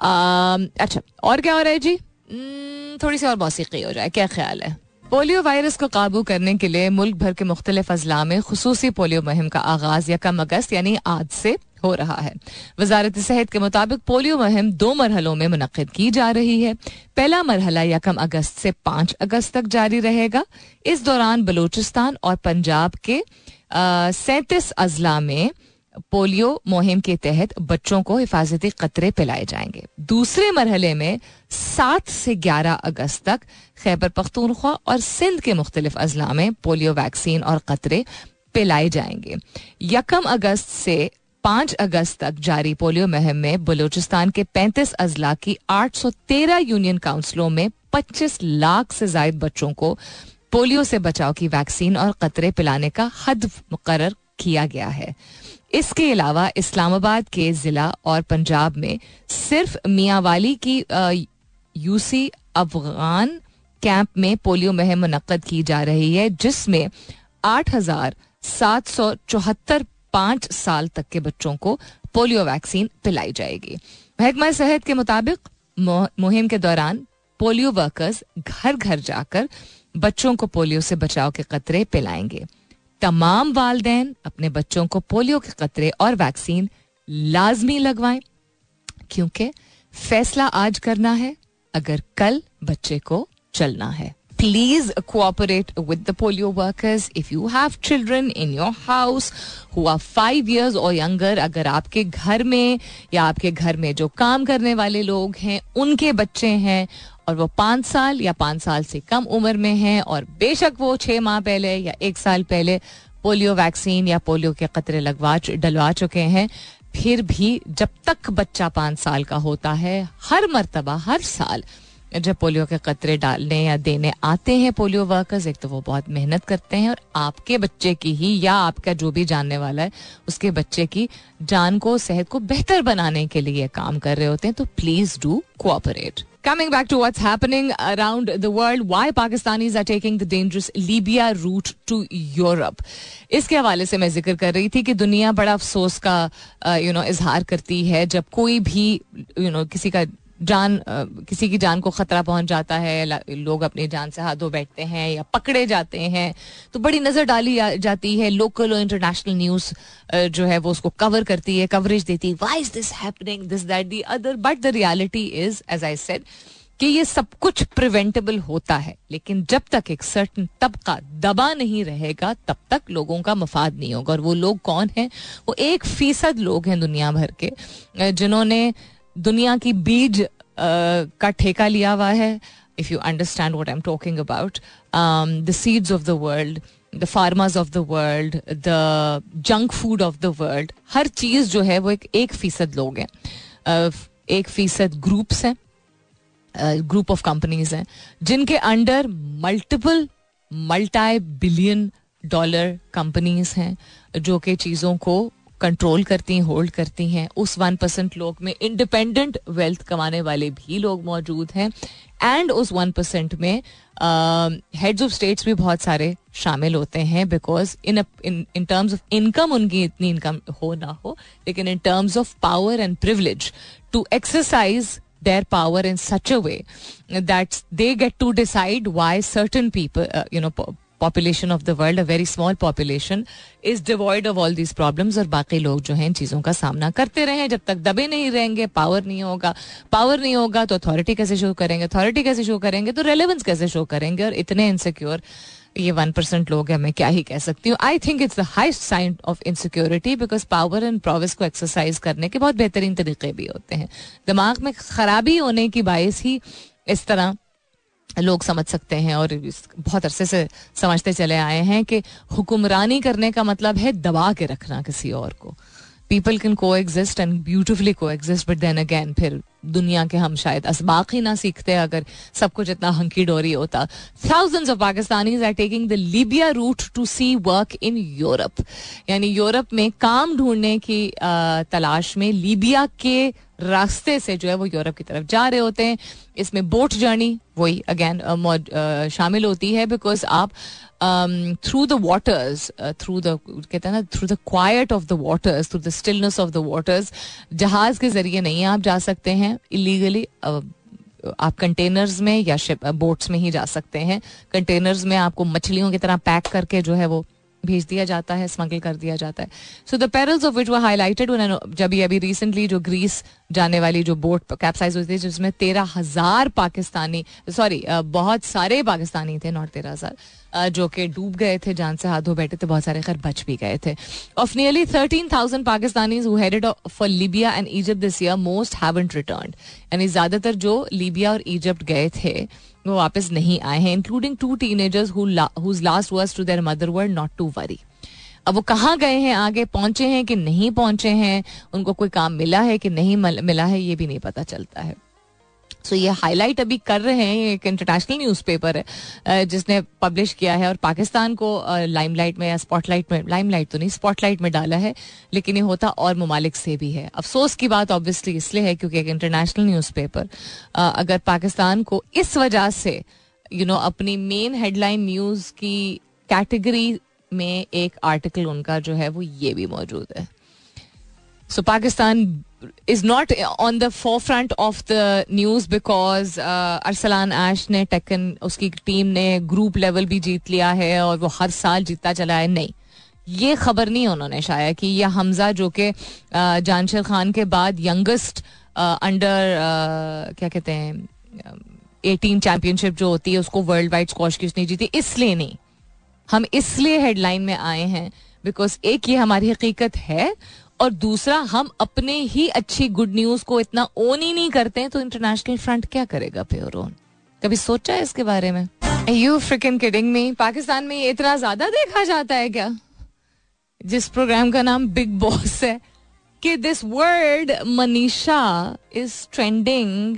अच्छा और क्या हो रहा है जी? hmm, थोड़ी सी और मौसीकी हो जाए क्या ख्याल है? पोलियो वायरस को काबू करने के लिए मुल्क भर के मुख्तलिफ़ अजला में खसूसी पोलियो मुहिम का आगाज़ यकम अगस्त यानी आज से हो रहा है। वजारत सेहत के मुताबिक पोलियो मुहिम दो मरहलों में मुनद की जा रही है। पहला मरहला यकम अगस्त से पाँच अगस्त तक जारी रहेगा। इस दौरान बलूचिस्तान और पंजाब के सैंतीस अजला में पोलियो मुहिम के तहत बच्चों को हिफाजती कतरे पिलाए जाएँगे। दूसरे मरहले में सात से ग्यारह अगस्त तक खैबर पख्तूनख्वा और सिंध के मुख्तलिफ़ अजला में पोलियो वैक्सीन और कतरे पिलाए जाएँगे। यकम अगस्त से पाँच अगस्त तक जारी पोलियो मुहिम में बलूचिस्तान के पैंतीस अजला की आठ सौ तेरह यूनियन काउंसिलों में पच्चीस लाख से जायद बच्चों को पोलियो से बचाव की वैक्सीन और कतरे पिलाने का हद मुकर किया गया है। इसके अलावा इस्लामाबाद के जिला और पंजाब में सिर्फ़ मियावाली की यूसी अफगान कैंप में पोलियो मुहिम मुनद की जा रही है, जिसमें आठ हज़ार सात सौ चौहत्तर पाँच साल तक के बच्चों को पोलियो वैक्सीन पिलाई जाएगी। महकमा सेहत के मुताबिक मुहिम के दौरान पोलियो वर्कर्स घर घर जाकर बच्चों को पोलियो से बचाव के कतरे पिलाएँगे। तमाम वालदेन अपने बच्चों को पोलियो के कतरे और वैक्सीन लाजमी लगवाएँ, क्योंकि फैसला आज करना है, अगर कल बच्चे को चलना है। Please cooperate with the polio workers if you have children in your house who are five years और यंगर अगर आपके घर में या आपके घर में जो काम करने वाले लोग हैं, उनके बच्चे हैं और वो पाँच साल या पाँच साल से कम उम्र में हैं और बेशक वो छह माह पहले या एक साल पहले पोलियो वैक्सीन या पोलियो के कतरे लगवा डलवा चुके हैं, फिर भी जब तक बच्चा पाँच साल का होता है, हर मर्तबा, हर साल जब पोलियो के कतरे डालने या देने आते हैं पोलियो वर्कर्स एक तो वो बहुत मेहनत करते हैं और आपके बच्चे की ही या आपका जो भी जानने वाला है उसके बच्चे की जान को सेहत को बेहतर बनाने के लिए काम कर रहे होते हैं तो please do cooperate Coming back to what's happening around the world, why Pakistanis are taking the dangerous Libya route to Europe. इसके हवाले से मैं ज़िक्र कर रही थी कि दुनिया बड़ा अफसोस का यू नो इजहार करती है जब कोई भी यू नो किसी का जान किसी की जान को खतरा पहुँच जाता है लोग अपनी जान से हाथ बैठते हैं या पकड़े जाते हैं तो बड़ी नज़र डाली जाती है लोकल और इंटरनेशनल न्यूज़ जो है वो उसको कवर करती है कवरेज देती है why is this happening this that the other but the reality is as I said कि ये सब कुछ प्रिवेंटेबल होता है, लेकिन जब तक एक सर्टन तबका दबा नहीं रहेगा, तब तक लोगों का मफाद नहीं होगा। और वो लोग कौन हैं? वो एक फ़ीसद लोग हैं दुनिया भर के जिन्होंने दुनिया की बीज का ठेका लिया हुआ है if you understand what I am talking about the seeds of the world the farmers of the world the junk food of the world हर चीज़ जो है वो एक एक फ़ीसद लोग हैं। एक फ़ीसद ग्रुप्स हैं ग्रुप ऑफ़ कंपनीज़ हैं, जिनके under multiple multi billion dollar companies हैं, जो कि चीज़ों को कंट्रोल करती हैं होल्ड करती हैं उस वन परसेंट लोग में इंडिपेंडेंट वेल्थ कमाने वाले भी लोग मौजूद हैं एंड उस वन परसेंट में हेड्स ऑफ़ स्टेट्स भी बहुत सारे शामिल होते हैं because in in terms of income उनकी इतनी इनकम हो ना हो लेकिन in terms of power and privilege to exercise power in such a way that they get to decide why certain people, uh, you know, population of the world a very small population is devoid of all these problems और बाकी लोग जो हैं इन चीज़ों का सामना करते रहे जब तक दबे नहीं रहेंगे पावर नहीं होगा। पावर नहीं होगा तो अथॉरिटी कैसे शो करेंगे? अथॉरिटी कैसे शो करेंगे? तो रेलिवेंस कैसे शो करेंगे? और इतने इनसिक्योर ये वन परसेंट लोग हैं, मैं क्या ही कह सकती हूँ। I think it's the highest sign of insecurity because power and prowess को एक्सरसाइज करने के बहुत बेहतरीन तरीके भी होते हैं। दिमाग में खराबी होने की बायस ही इस तरह लोग समझ सकते हैं और बहुत अरसे से समझते चले आए हैं कि हुक्मरानी करने का मतलब है दबा के रखना किसी और को। People can coexist and beautifully coexist but then again फिर दुनिया के हम शायद असबाक ही ना सीखते अगर सब कुछ इतना हंकी डोरी होता। Thousands of Pakistani are taking the Libya route to seek work in Europe यानी यूरोप में काम ढूँढने की तलाश में लीबिया के रास्ते से जो है वो यूरोप की तरफ़ जा रहे होते हैं। इसमें बोट जर्नी वही अगेन शामिल होती है बिकॉज़ आप through the waters through the कहते हैं ना through the quiet of the waters through the stillness of the waters जहाज़ के ज़रिए नहीं आप जा सकते हैं। इलीगली आप कंटेनर्स में या बोट्स में ही जा सकते हैं। कंटेनर्स में आपको मछलियों की तरह पैक करके जो है वो भेज दिया जाता है स्मगल कर दिया जाता है। So the perils of which वो हाईलाइटेड जब ये अभी रिसेंटली जो ग्रीस जाने वाली जो बोट कैप्साइज हुई थी, जिसमें तेरह हज़ार पाकिस्तानी सॉरी बहुत सारे पाकिस्तानी थे नॉट तेरह हज़ार जो कि डूब गए थे, जान से हाथ धो बैठे थे, बहुत सारे खैर बच भी गए थे। Of nearly thirteen thousand Pakistani headed for Libya and Egypt this year most haven't return यानी ज़्यादातर जो लीबिया और इजिप्ट गए थे वो वापस नहीं आए हैं including two teenagers last words to their mother were not to worry अब वो कहाँ गए हैं, आगे पहुँचे हैं कि नहीं पहुँचे हैं, उनको कोई काम मिला है कि नहीं मिला है, ये भी नहीं पता चलता है। सो ये हाईलाइट अभी कर रहे हैं एक इंटरनेशनल न्यूज़पेपर है जिसने पब्लिश किया है और पाकिस्तान को लाइमलाइट में या स्पॉटलाइट में लाइमलाइट तो नहीं स्पॉटलाइट में डाला है, लेकिन ये होता और ममालिक से भी है। अफसोस की बात ऑब्वियसली इसलिए है क्योंकि एक इंटरनेशनल न्यूज़पेपर अगर पाकिस्तान को इस वजह से यू नो अपनी मेन हेडलाइन न्यूज़ की कैटेगरी में एक आर्टिकल उनका जो है वो ये भी मौजूद है। So Pakistan is not on the forefront of the news because Arsalan Ash ने टेकन उसकी टीम ने ग्रुप लेवल भी जीत लिया है और वो हर साल जीतता चला है नहीं ये खबर नहीं उन्होंने शाया कि यह हमजा जो कि जानशर खान के बाद यंगेस्ट अंडर क्या कहते हैं एटीन चैंपियनशिप जो होती है उसको वर्ल्ड वाइड स्कॉश की उसने जीती इसलिए नहीं हम इसलिए हेडलाइन में आए हैं बिकॉज़ एक ये हमारी हकीकत है और दूसरा, हम अपने ही अच्छी गुड न्यूज़ को इतना ओन ही नहीं करते हैं तो इंटरनेशनल फ्रंट क्या करेगा प्योर ओन कभी सोचा है इसके बारे में? यू फ्रिकन किडिंग में पाकिस्तान में इतना ज़्यादा देखा जाता है क्या? जिस प्रोग्राम का नाम बिग बॉस है, कि this word Manisha is trending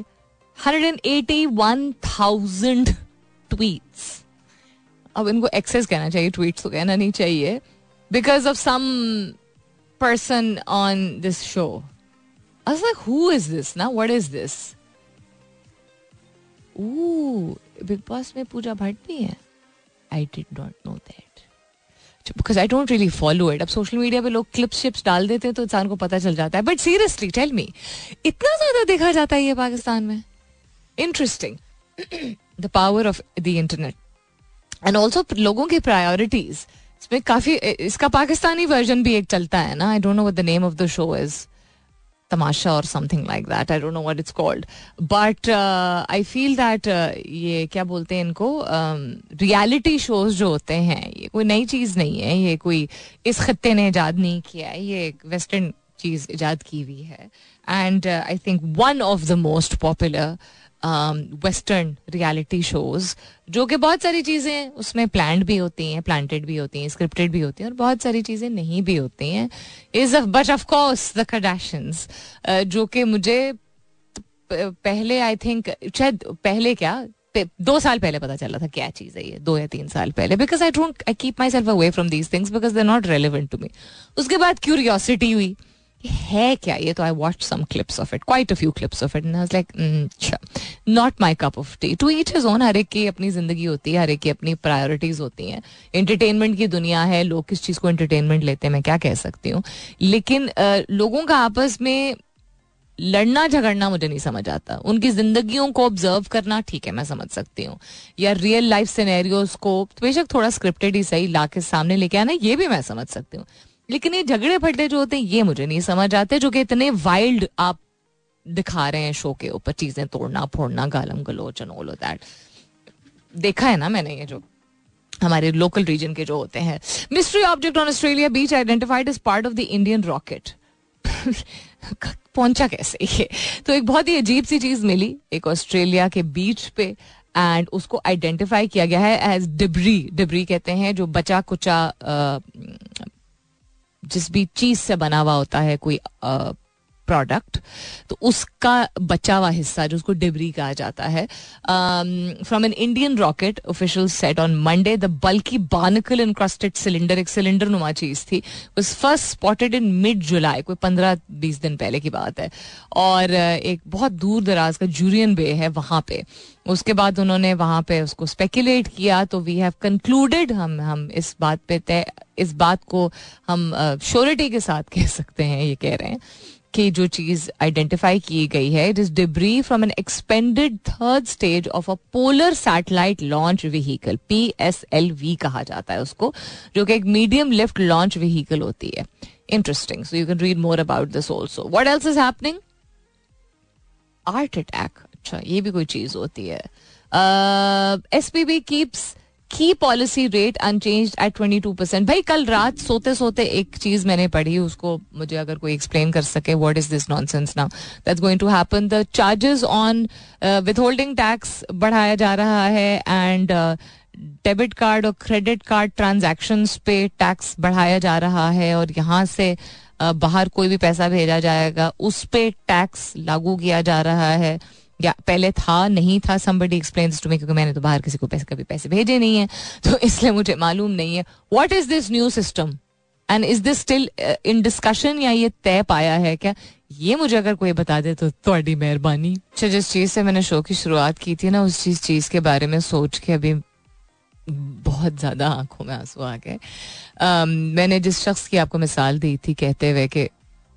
hundred and eighty one thousand tweets अब इनको एक्सेस कहना चाहिए ट्वीट्स तो कहना नहीं चाहिए because of some person on this show. I was like, who is this now? What is this? Ooh, Big Boss में पूजा भट्ट भी है I did not know that. Because I don't really follow it अब सोशल मीडिया पे लोग क्लिप्स शिप्स डाल देते हैं तो इंसान को पता चल जाता है बट सीरियसली टेल मी इतना ज़्यादा देखा जाता है ये पाकिस्तान में interesting the power of the internet and also लोगों की प्रायोरिटीज इसमें काफ़ी इसका पाकिस्तानी वर्जन भी एक चलता है ना? I don't know what the name of the show is Tamasha और something like that I don't know what it's called but I feel that ये क्या बोलते हैं इनको? रियलिटी um, शोज़ जो होते हैं ये कोई नई चीज़ नहीं है। ये कोई इस खत्ते ने ईजाद नहीं किया है। ये एक वेस्टर्न चीज़ ईजाद की हुई है। And I think one of the most popular western reality shows जो कि बहुत सारी चीज़ें उसमें प्लान भी होती हैं प्लांटेड भी होती हैं स्क्रिप्टेड भी होती हैं और बहुत सारी चीज़ें नहीं भी होती हैं is but of course the Kardashians जो कि मुझे पहले आई थिंक शायद पहले क्या दो साल पहले पता चला था क्या चीज़ है ये, दो या तीन साल पहले because I don't I keep myself away from these things because they not relevant to me उसके बाद क्यूरियोसिटी हुई है क्या? ये तो I watch some clips of it quite a few clips of it like not my cup of tea to each his own हर एक की अपनी ज़िंदगी होती है, हर एक की अपनी प्रायोरिटीज होती हैं। एंटरटेनमेंट की दुनिया है, लोग किस चीज़ को इंटरटेनमेंट लेते हैं, मैं क्या कह सकती हूँ? लेकिन लोगों का आपस में लड़ना झगड़ना मुझे नहीं समझ आता। उनकी जिंदगियों को ऑब्ज़र्व करना ठीक है, मैं समझ सकती हूँ। या रियल लाइफ सिनेरियोज को, बेशक थोड़ा स्क्रिप्टेड ही सही ला के सामने लेके आना, ये भी मैं समझ सकती हूँ। लेकिन ये झगड़े फटे जो होते हैं, ये मुझे नहीं समझ आते, जो कि इतने वाइल्ड आप दिखा रहे हैं शो के ऊपर, चीज़ें तोड़ना, फोड़ना, गालम गलोच एंड ऑल दैट देखा है ना मैंने ये जो हमारे लोकल रीजन के जो होते हैं। Mystery object on Australia beach identified as part of the Indian rocket पहुँचा कैसे ये? तो एक बहुत ही अजीब सी चीज़ मिली, एक ऑस्ट्रेलिया के बीच पे एंड उसको आइडेंटिफाई किया गया है एज डिब्री डिब्री कहते हैं, जो बचा कुचा जिस भी चीज़ से बना हुआ होता है कोई प्रोडक्ट तो उसका बचा हुआ हिस्सा जो उसको डिबरी कहा जाता है from an Indian rocket official said on Monday the बल्कि बार्निकल इनक्रस्टेड सिलेंडर एक सिलेंडर नुमा चीज़ थी, was first spotted in mid July कोई पंद्रह बीस दिन पहले की बात है, और एक बहुत दूर दराज का जूरियन बे है वहाँ पे। उसके बाद उन्होंने वहाँ पे उसको स्पेकुलेट किया तो वी हैव कंक्लूडेड हम हम इस बात पे तय, इस बात को हम श्योरिटी के साथ कह सकते हैं, ये कह रहे हैं। कि जो चीज़ आइडेंटिफाई की गई है it is debris from an expended third stage of a polar satellite launch vehicle P S L V कहा जाता है उसको, जो कि एक मीडियम लिफ्ट लॉन्च व्हीकल होती है। Interesting so you can read more about this also what else is happening art attack अच्छा ये भी कोई चीज़ होती है। S P B keeps key policy rate unchanged at twenty two percent भाई कल रात सोते सोते एक चीज़ मैंने पढ़ी उसको मुझे अगर कोई एक्सप्लेन कर सके what is this nonsense now that's going to happen the charges on withholding tax बढ़ाया जा रहा है एंड डेबिट कार्ड और क्रेडिट कार्ड ट्रांजेक्शन पे टैक्स बढ़ाया जा रहा है और यहाँ से uh, बाहर कोई भी पैसा भेजा जाएगा उस पर टैक्स लागू किया जा रहा है। या पहले था, नहीं था समबडी एक्सप्लेन टू मी क्योंकि मैंने तो बाहर किसी को पैसे, कभी पैसे भेजे नहीं है [laughs] तो इसलिए मुझे मालूम नहीं है। What is this new system and is this still in discussion या ये तय पाया है क्या? ये मुझे अगर कोई बता दे तो थोड़ी मेहरबानी। अच्छा जिस चीज़ से मैंने शो की शुरुआत की थी ना, उस चीज़ चीज़ के बारे में सोच के अभी बहुत ज़्यादा आँखों में आँसू आ गए। मैंने जिस शख्स की आपको मिसाल दी थी कहते हुए कि,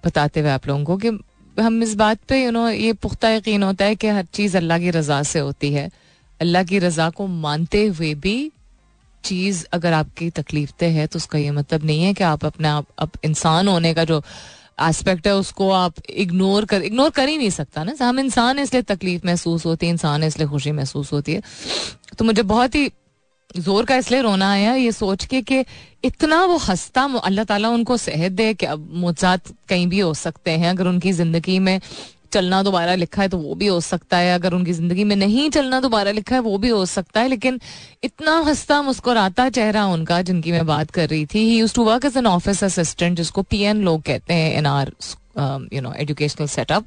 बताते हुए आप लोगों को कि हम इस बात पे यू नो ये पुख्ता यकीन होता है कि हर चीज़ अल्लाह की रज़ा से होती है। अल्लाह की रज़ा को मानते हुए भी चीज़ अगर आपकी तकलीफ़ है तो उसका ये मतलब नहीं है कि आप अपने आप अप इंसान होने का जो एस्पेक्ट है, उसको आप इग्नोर कर इग्नोर कर ही नहीं सकता ना। हम इंसान इसलिए तकलीफ़ महसूस होती है, इंसान इसलिए खुशी महसूस होती है। तो मुझे बहुत ही ज़ोर का इसलिए रोना आया, ये सोच के कि इतना वो हंसता अल्लाह ताला उनको सेहत दे कि अब मुजात कहीं भी हो सकते हैं, अगर उनकी ज़िंदगी में चलना दोबारा लिखा है तो वो भी हो सकता है, अगर उनकी ज़िंदगी में नहीं चलना दोबारा लिखा है वो भी हो सकता है, लेकिन इतना हंसता, मुस्कुराता चेहरा उनका जिनकी मैं बात कर रही थी। He to work as an office assistant जिसको पीएन लोग कहते हैं in our you know educational setup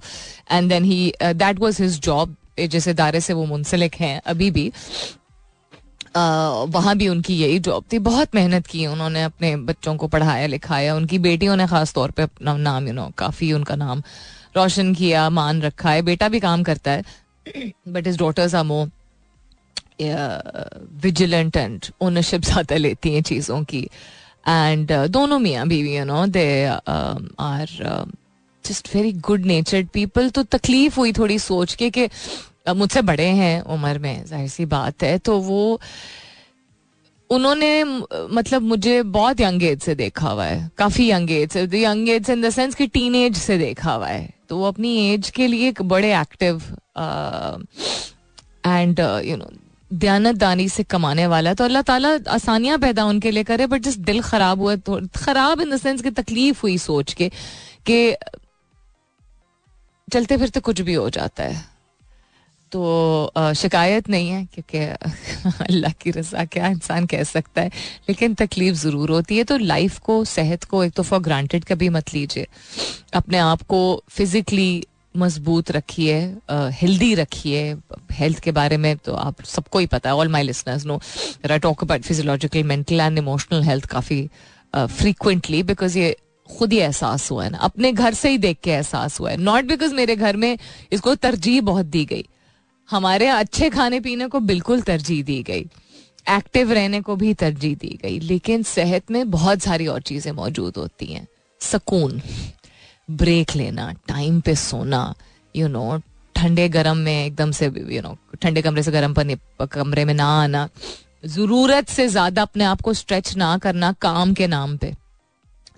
and then he that was his job जिस इदारे से वो मुंसलिक हैं अभी भी। वहाँ भी उनकी यही जॉब थी। बहुत मेहनत की उन्होंने अपने बच्चों को पढ़ाया लिखाया। उनकी बेटियों ने खास तौर पे अपना नाम यू नो काफ़ी उनका नाम रोशन किया मान रखा है। बेटा भी काम करता है but his daughters are more vigilant and ownership ज़्यादा लेती हैं चीज़ों की। एंड uh, दोनों मियाँ बीवी you know they are just very good natured people तो तकलीफ़ हुई थोड़ी सोच के कि मुझसे बड़े हैं, उम्र में, ज़ाहिर सी बात है। तो वो, उन्होंने मतलब मुझे बहुत यंग एज से देखा हुआ है, काफ़ी यंग एज से young age in the sense कि टीन एज से देखा हुआ है। तो वो अपनी एज के लिए बड़े एक्टिव एंड यू नो दयानतदानी से कमाने वाला तो अल्लाह ताला आसानियाँ पैदा उनके लिए करे बट जिस दिल खराब हुआ तो खराब इन द सेंस की तकलीफ़ हुई सोच के, कि चलते फिरते कुछ भी हो जाता है। तो शिकायत नहीं है, क्योंकि [laughs] अल्लाह की रजा क्या इंसान कह सकता है। लेकिन तकलीफ़ ज़रूर होती है तो लाइफ को, सेहत को एक तो फॉर ग्रांटेड कभी मत लीजिए। अपने आप को फिजिकली मज़बूत रखिए हेल्दी रखिए। हेल्थ के बारे में तो आप सबको ही पता है all my listeners know I talk about physiological mental and emotional health काफ़ी फ्रीक्वेंटली बिकॉज़ ये खुद ही एहसास हुआ है ना। अपने घर से ही देख के एहसास हुआ है। नॉट बिकॉज़ मेरे घर में इसको तरजीह बहुत दी गई। हमारे अच्छे खाने पीने को बिल्कुल तरजीह दी गई। एक्टिव रहने को भी तरजीह दी गई। लेकिन सेहत में बहुत सारी और चीज़ें मौजूद होती हैं। सुकून, ब्रेक लेना, टाइम पे सोना यू नो ठंडे गर्म में एकदम से यू नो ठंडे कमरे से गर्म पर कमरे में ना आना। ज़रूरत से ज़्यादा अपने आप को स्ट्रेच ना करना काम के नाम पे।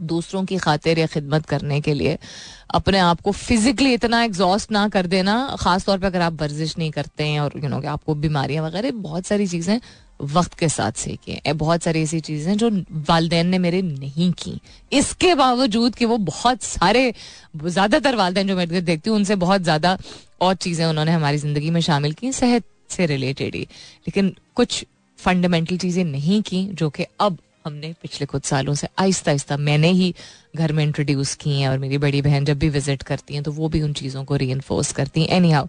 दूसरों की खातिर या खिदमत करने के लिए अपने आप को फिजिकली इतना एग्जॉस्ट ना कर देना खास तौर पे अगर आप वर्जिश नहीं करते हैं और यू नो कि आपको बीमारियाँ वगैरह, बहुत सारी चीज़ें वक्त के साथ सीखी हैं। बहुत सारी ऐसी चीज़ें जो वालदेन ने मेरे नहीं की। इसके बावजूद कि वो बहुत सारे, ज़्यादातर वालदेन जो मैं देखती हूँ, उनसे बहुत ज़्यादा और चीज़ें उन्होंने हमारी ज़िंदगी में शामिल की, सेहत से रिलेटेड ही। लेकिन कुछ फंडामेंटल चीज़ें नहीं की, जो कि अब हमने पिछले कुछ सालों से आहिस्ता आहिस्ता मैंने ही घर में इंट्रोड्यूस की हैं और मेरी बड़ी बहन जब भी विज़िट करती हैं तो वो भी उन चीज़ों को री करती हैं. एनी हाउ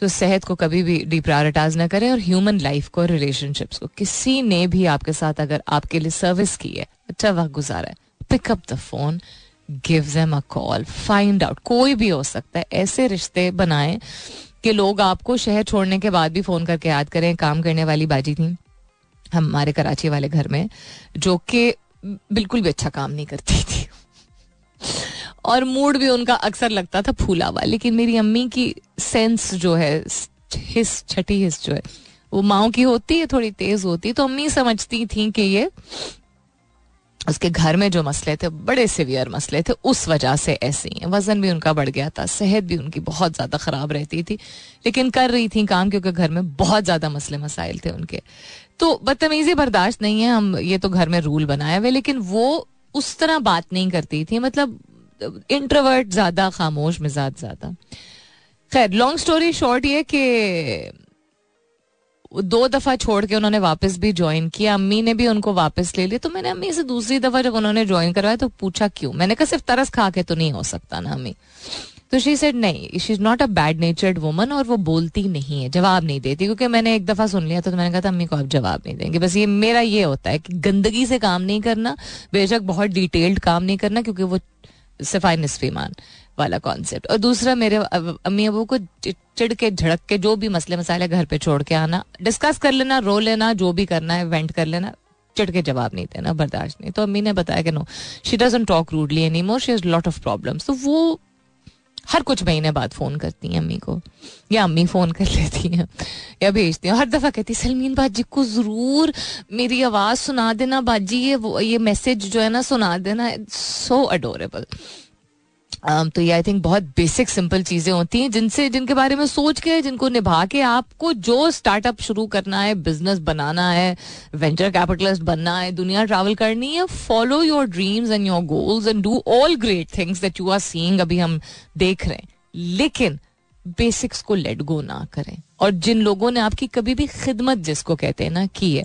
तो सेहत को कभी भी डिप्रायोरिटाइज ना करें और ह्यूमन लाइफ को रिलेशनशिप्स को. किसी ने भी आपके साथ अगर आपके लिए सर्विस की है अच्छा वक्त गुजारा है pick up the phone give them a call find out कोई भी हो सकता है, ऐसे रिश्ते बनाएँ कि लोग आपको शहर छोड़ने के बाद भी फ़ोन करके याद करें, काम करने वाली बाजी थी। हमारे कराची वाले घर में, जो कि बिल्कुल भी अच्छा काम नहीं करती थी। और मूड भी उनका अक्सर लगता था फूला हुआ लेकिन मेरी अम्मी की सेंस जो है हिस छठी हिस जो है, वो माओ की होती है, थोड़ी तेज होती तो अम्मी समझती थी कि ये उसके घर में जो मसले थे, बड़े सिवियर मसले थे, उस वजह से ऐसे ही। वज़न भी उनका बढ़ गया था, सेहत भी उनकी बहुत ज़्यादा ख़राब रहती थी, लेकिन कर रही थी काम, क्योंकि घर में बहुत ज़्यादा मसले मसाइल थे उनके। तो बदतमीजी बर्दाश्त नहीं है, हम ये तो घर में रूल बनाया हुए, लेकिन वो उस तरह बात नहीं करती थी मतलब इंट्रोवर्ट ज़्यादा, खामोश, मिजाज ज़्यादा। खैर लॉन्ग स्टोरी शॉर्ट ये कि दो दफ़ा छोड़ के उन्होंने वापस भी ज्वाइन किया, अम्मी ने भी उनको वापस ले लिया तो मैंने अम्मी से दूसरी दफ़ा जब उन्होंने ज्वाइन करवाया तो पूछा क्यों? मैंने कहा, सिर्फ़ तरस खा के तो नहीं हो सकता ना, अम्मी। तो शी सेड नहीं she is not a bad natured woman और वो बोलती नहीं है, जवाब नहीं देती। क्योंकि मैंने एक दफ़ा सुन लिया तो मैंने कहा था, अम्मी को आप जवाब नहीं देंगे। बस ये मेरा ये होता है कि गंदगी से काम नहीं करना, बेशक बहुत डिटेल्ड काम नहीं करना, क्योंकि वो सफ़ाई निसफी मान वाला कॉन्सेप्ट और दूसरा, मेरे अम्मी अबू को चिड़ के झड़क के जो भी मसले मसाले घर पे छोड़ के आना डिस्कस कर लेना, रो लेना, जो भी करना है वेंट कर लेना चिड़ के जवाब नहीं देना, बर्दाश्त नहीं। तो अम्मी ने बताया कि no she doesn't talk rudely anymore she lot of problems तो वो हर कुछ महीने बाद फ़ोन करती हैं अम्मी को। या अम्मी फ़ोन कर लेती हैं, या भेजती हैं। हर दफ़ा कहती है, सलमीन बाजी को ज़रूर मेरी आवाज़ सुना देना बाजी, ये वो, ये मैसेज जो है ना सुना देना सो अडोरेबल Um, तो ये आई थिंक बहुत बेसिक सिंपल चीज़ें होती हैं जिनसे जिनके बारे में सोच के जिनको निभा के आपको जो स्टार्टअप शुरू करना है बिज़नेस बनाना है वेंचर कैपिटलिस्ट बनना है दुनिया ट्रैवल करनी है follow your dreams and your goals and do all great things that you are seeing अभी हम देख रहे हैं। लेकिन बेसिक्स को लेट गो ना करें। और जिन लोगों ने आपकी कभी भी खिदमत जिसको कहते हैं ना की है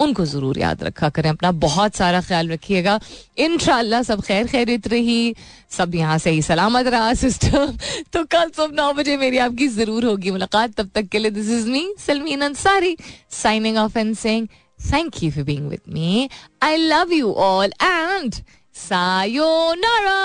उनको ज़रूर याद रखा करें, अपना बहुत सारा ख्याल रखिएगा। इन सब खैर खैरित रही। सब यहाँ से ही सलामत रहा सिस्टम तो कल सुबह नौ बजे मेरी आपकी ज़रूर होगी मुलाकात। तब तक के लिए this is me Salmeen Ansari signing off and saying thank you for being with me I love you all and sayonara